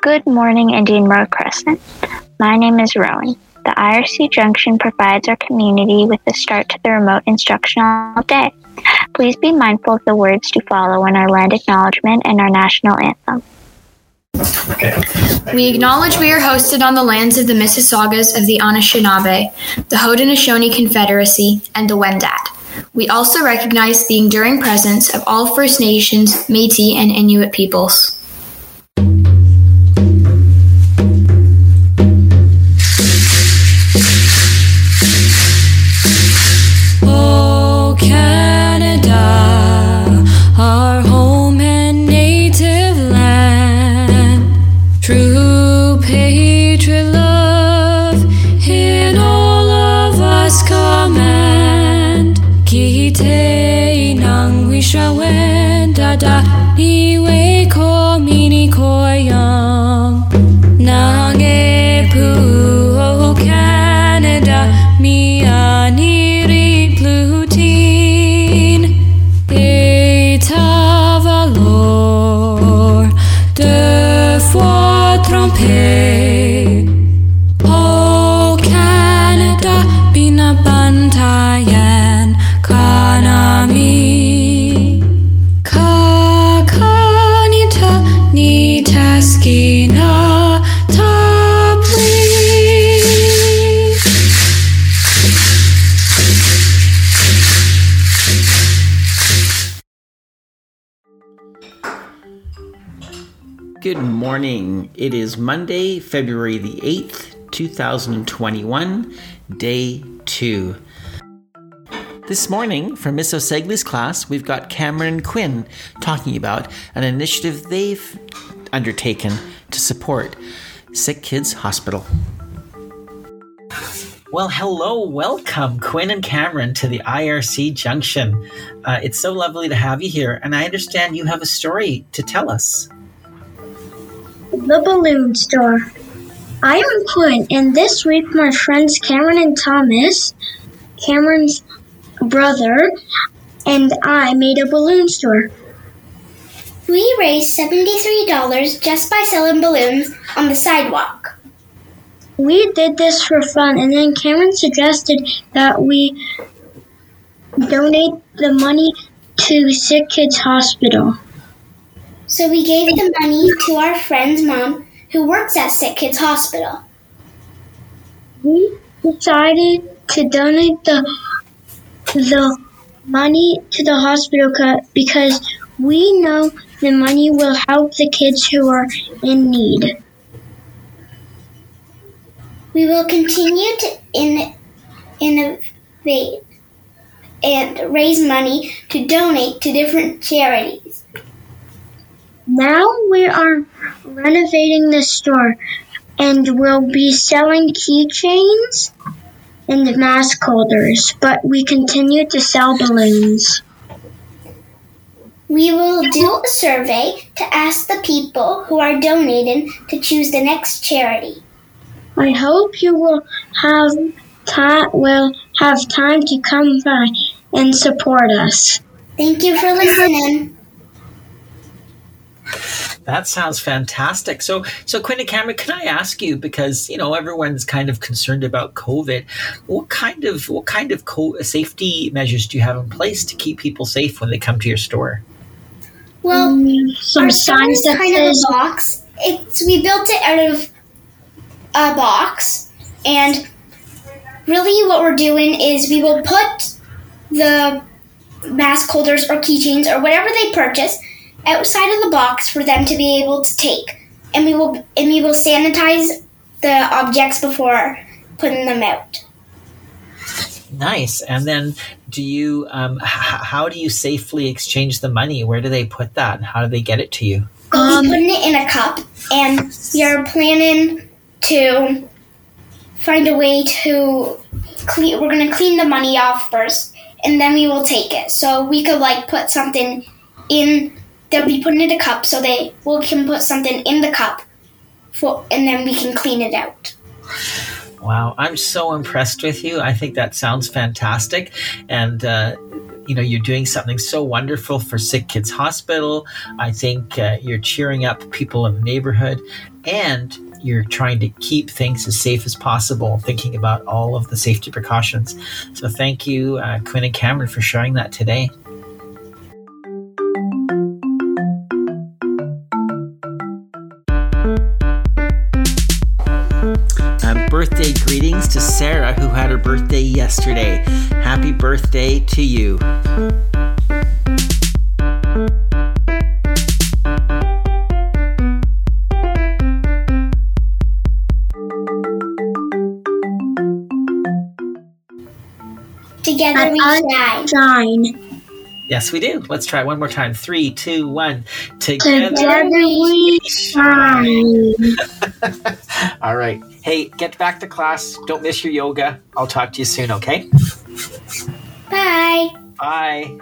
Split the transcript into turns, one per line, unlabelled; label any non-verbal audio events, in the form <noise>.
Good morning, Indian Road Crescent. My name is Rowan. The IRC Junction provides our community with a start to the remote instructional day. Please be mindful of the words to follow in our land acknowledgement and our national anthem.
We acknowledge we are hosted on the lands of the Mississaugas of the Anishinaabe, the Haudenosaunee Confederacy, and the Wendat. We also recognize the enduring presence of all First Nations, Métis, and Inuit peoples.
Da niwe ko mini koyang. Pu
Good morning. It is Monday, February the 8th, 2021, day two. This morning, from Miss Osegli's class, we've got Cameron Quinn talking about an initiative they've undertaken to support Sick Kids Hospital. Well, hello, welcome, Quinn and Cameron, to the IRC Junction. Uh, it's so lovely to have you here, and I understand you have a story to tell us.
The Balloon Store. I am Quinn, and this week my friends Cameron and Thomas, Cameron's brother, and I made a balloon store.
We raised $73 just by selling balloons on the sidewalk.
We did this for fun, and then Cameron suggested that we donate the money to Sick Kids Hospital.
So we gave the money to our friend's mom who works at Sick Kids Hospital.
We decided to donate the the money to the hospital because we know the money will help the kids who are in need.
We will continue to in, innovate and raise money to donate to different charities.
Now we are renovating the store and we'll be selling keychains and mask holders, but we continue to sell balloons.
We will do a survey to ask the people who are donating to choose the next charity.
I hope you will have time will have time to come by and support us.
Thank you for listening.
That sounds fantastic. So, so Quinn and Cameron, can I ask you because you know everyone's kind of concerned about COVID? What kind of what kind of co- safety measures do you have in place to keep people safe when they come to your store?
Well, mm, Some
signs that
kind of a box. It's we built it out of a box, and really, what we're doing is we will put the mask holders or keychains or whatever they purchase outside of the box for them to be able to take, and we will and we will sanitize the objects before putting them out.
Nice. And then, do you um, h- how do you safely exchange the money? Where do they put that? And how do they get it to you?
We'll be putting it in a cup, and we are planning to find a way to clean. We're gonna clean the money off first, and then we will take it. So we could like put something in. They'll be put in a cup, so they we can put something in the cup, for and then we can clean it out.
Wow, I'm so impressed with you. I think that sounds fantastic, and uh, you know you're doing something so wonderful for Sick Kids Hospital. I think uh, you're cheering up people in the neighborhood, and you're trying to keep things as safe as possible, thinking about all of the safety precautions. So thank you, uh, Quinn and Cameron, for sharing that today. Birthday greetings to Sarah, who had her birthday yesterday. Happy birthday to you.
Together we shine.
Shine.
Yes, we do. Let's try one more time. Three, two, one. Together.
Together we shine. <laughs>
All right. Hey, get back to class. Don't miss your yoga. I'll talk to you soon, okay?
Bye.
Bye.